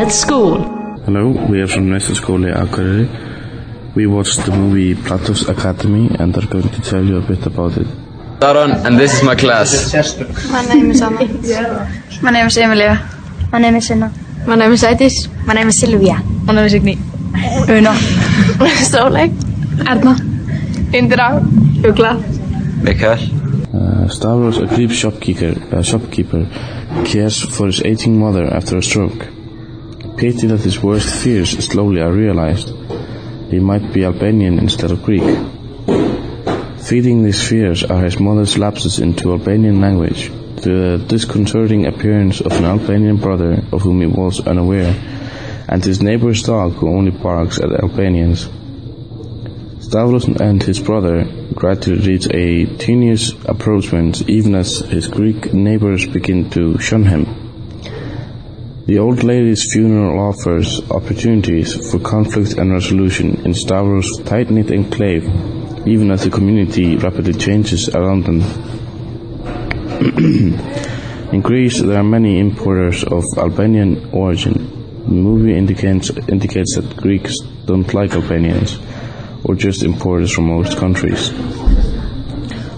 at school. Hello, we are from Nessa School Akureyri. We watched the movie Platos Academy and are going to tell you a bit about it. Daron, and this is my class. My name is Anna. My name is Emilia. My name is Anna. My name is Aitis. My name is Sylvia. My name is Igni. Una. Sóley. Erna. Indira. Ugla. Mikael. Uh, Stavros, a Greek shopkeeper, uh, shopkeeper, cares for his aging mother after a stroke. Pity that his worst fears slowly are realized. He might be Albanian instead of Greek. Feeding these fears are his mother's lapses into Albanian language, the disconcerting appearance of an Albanian brother of whom he was unaware, and his neighbor's dog who only barks at Albanians. Stavros and his brother gradually reach a tenuous approachment even as his Greek neighbors begin to shun him. The old lady's funeral offers opportunities for conflict and resolution in Stavros' tight-knit enclave, even as the community rapidly changes around them. in Greece, there are many importers of Albanian origin. The movie indicates, indicates that Greeks don't like Albanians, or just importers from most countries.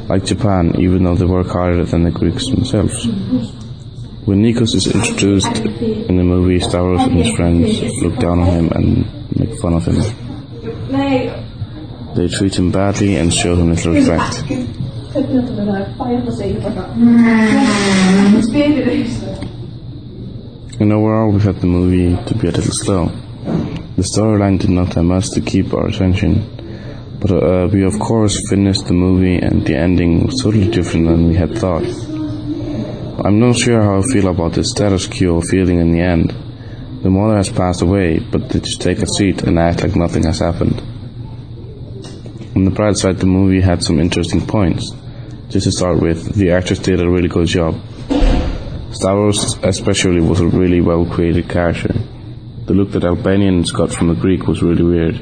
Like Japan, even though they work harder than the Greeks themselves. When Nikos is introduced in the movie, Stavros and his friends look down on him and make fun of him. They treat him badly and show him little respect. And overall, we had the movie to be a little slow. The storyline did not have much to keep our attention, but uh, we of course finished the movie and the ending was totally different than we had thought. I'm not sure how I feel about the status quo feeling in the end. The mother has passed away, but they just take a seat and act like nothing has happened. On the bright side, the movie had some interesting points. Just to start with, the actors did a really good job. Stavros especially was a really well created character. The look that Albanians got from the Greek was really weird.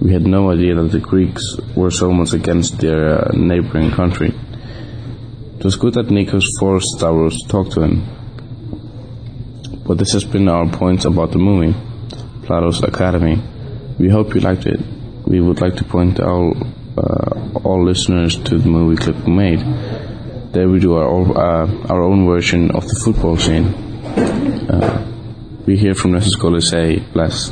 We had no idea that the Greeks were so much against their uh, neighboring country. It was good that Nikos forced Stavros to talk to him. But this has been our points about the movie, Platos Academy. We hope you liked it. We would like to point out uh, all listeners to the movie clip we made. There we do our, uh, our own version of the football scene. Uh, we hear from School say bless.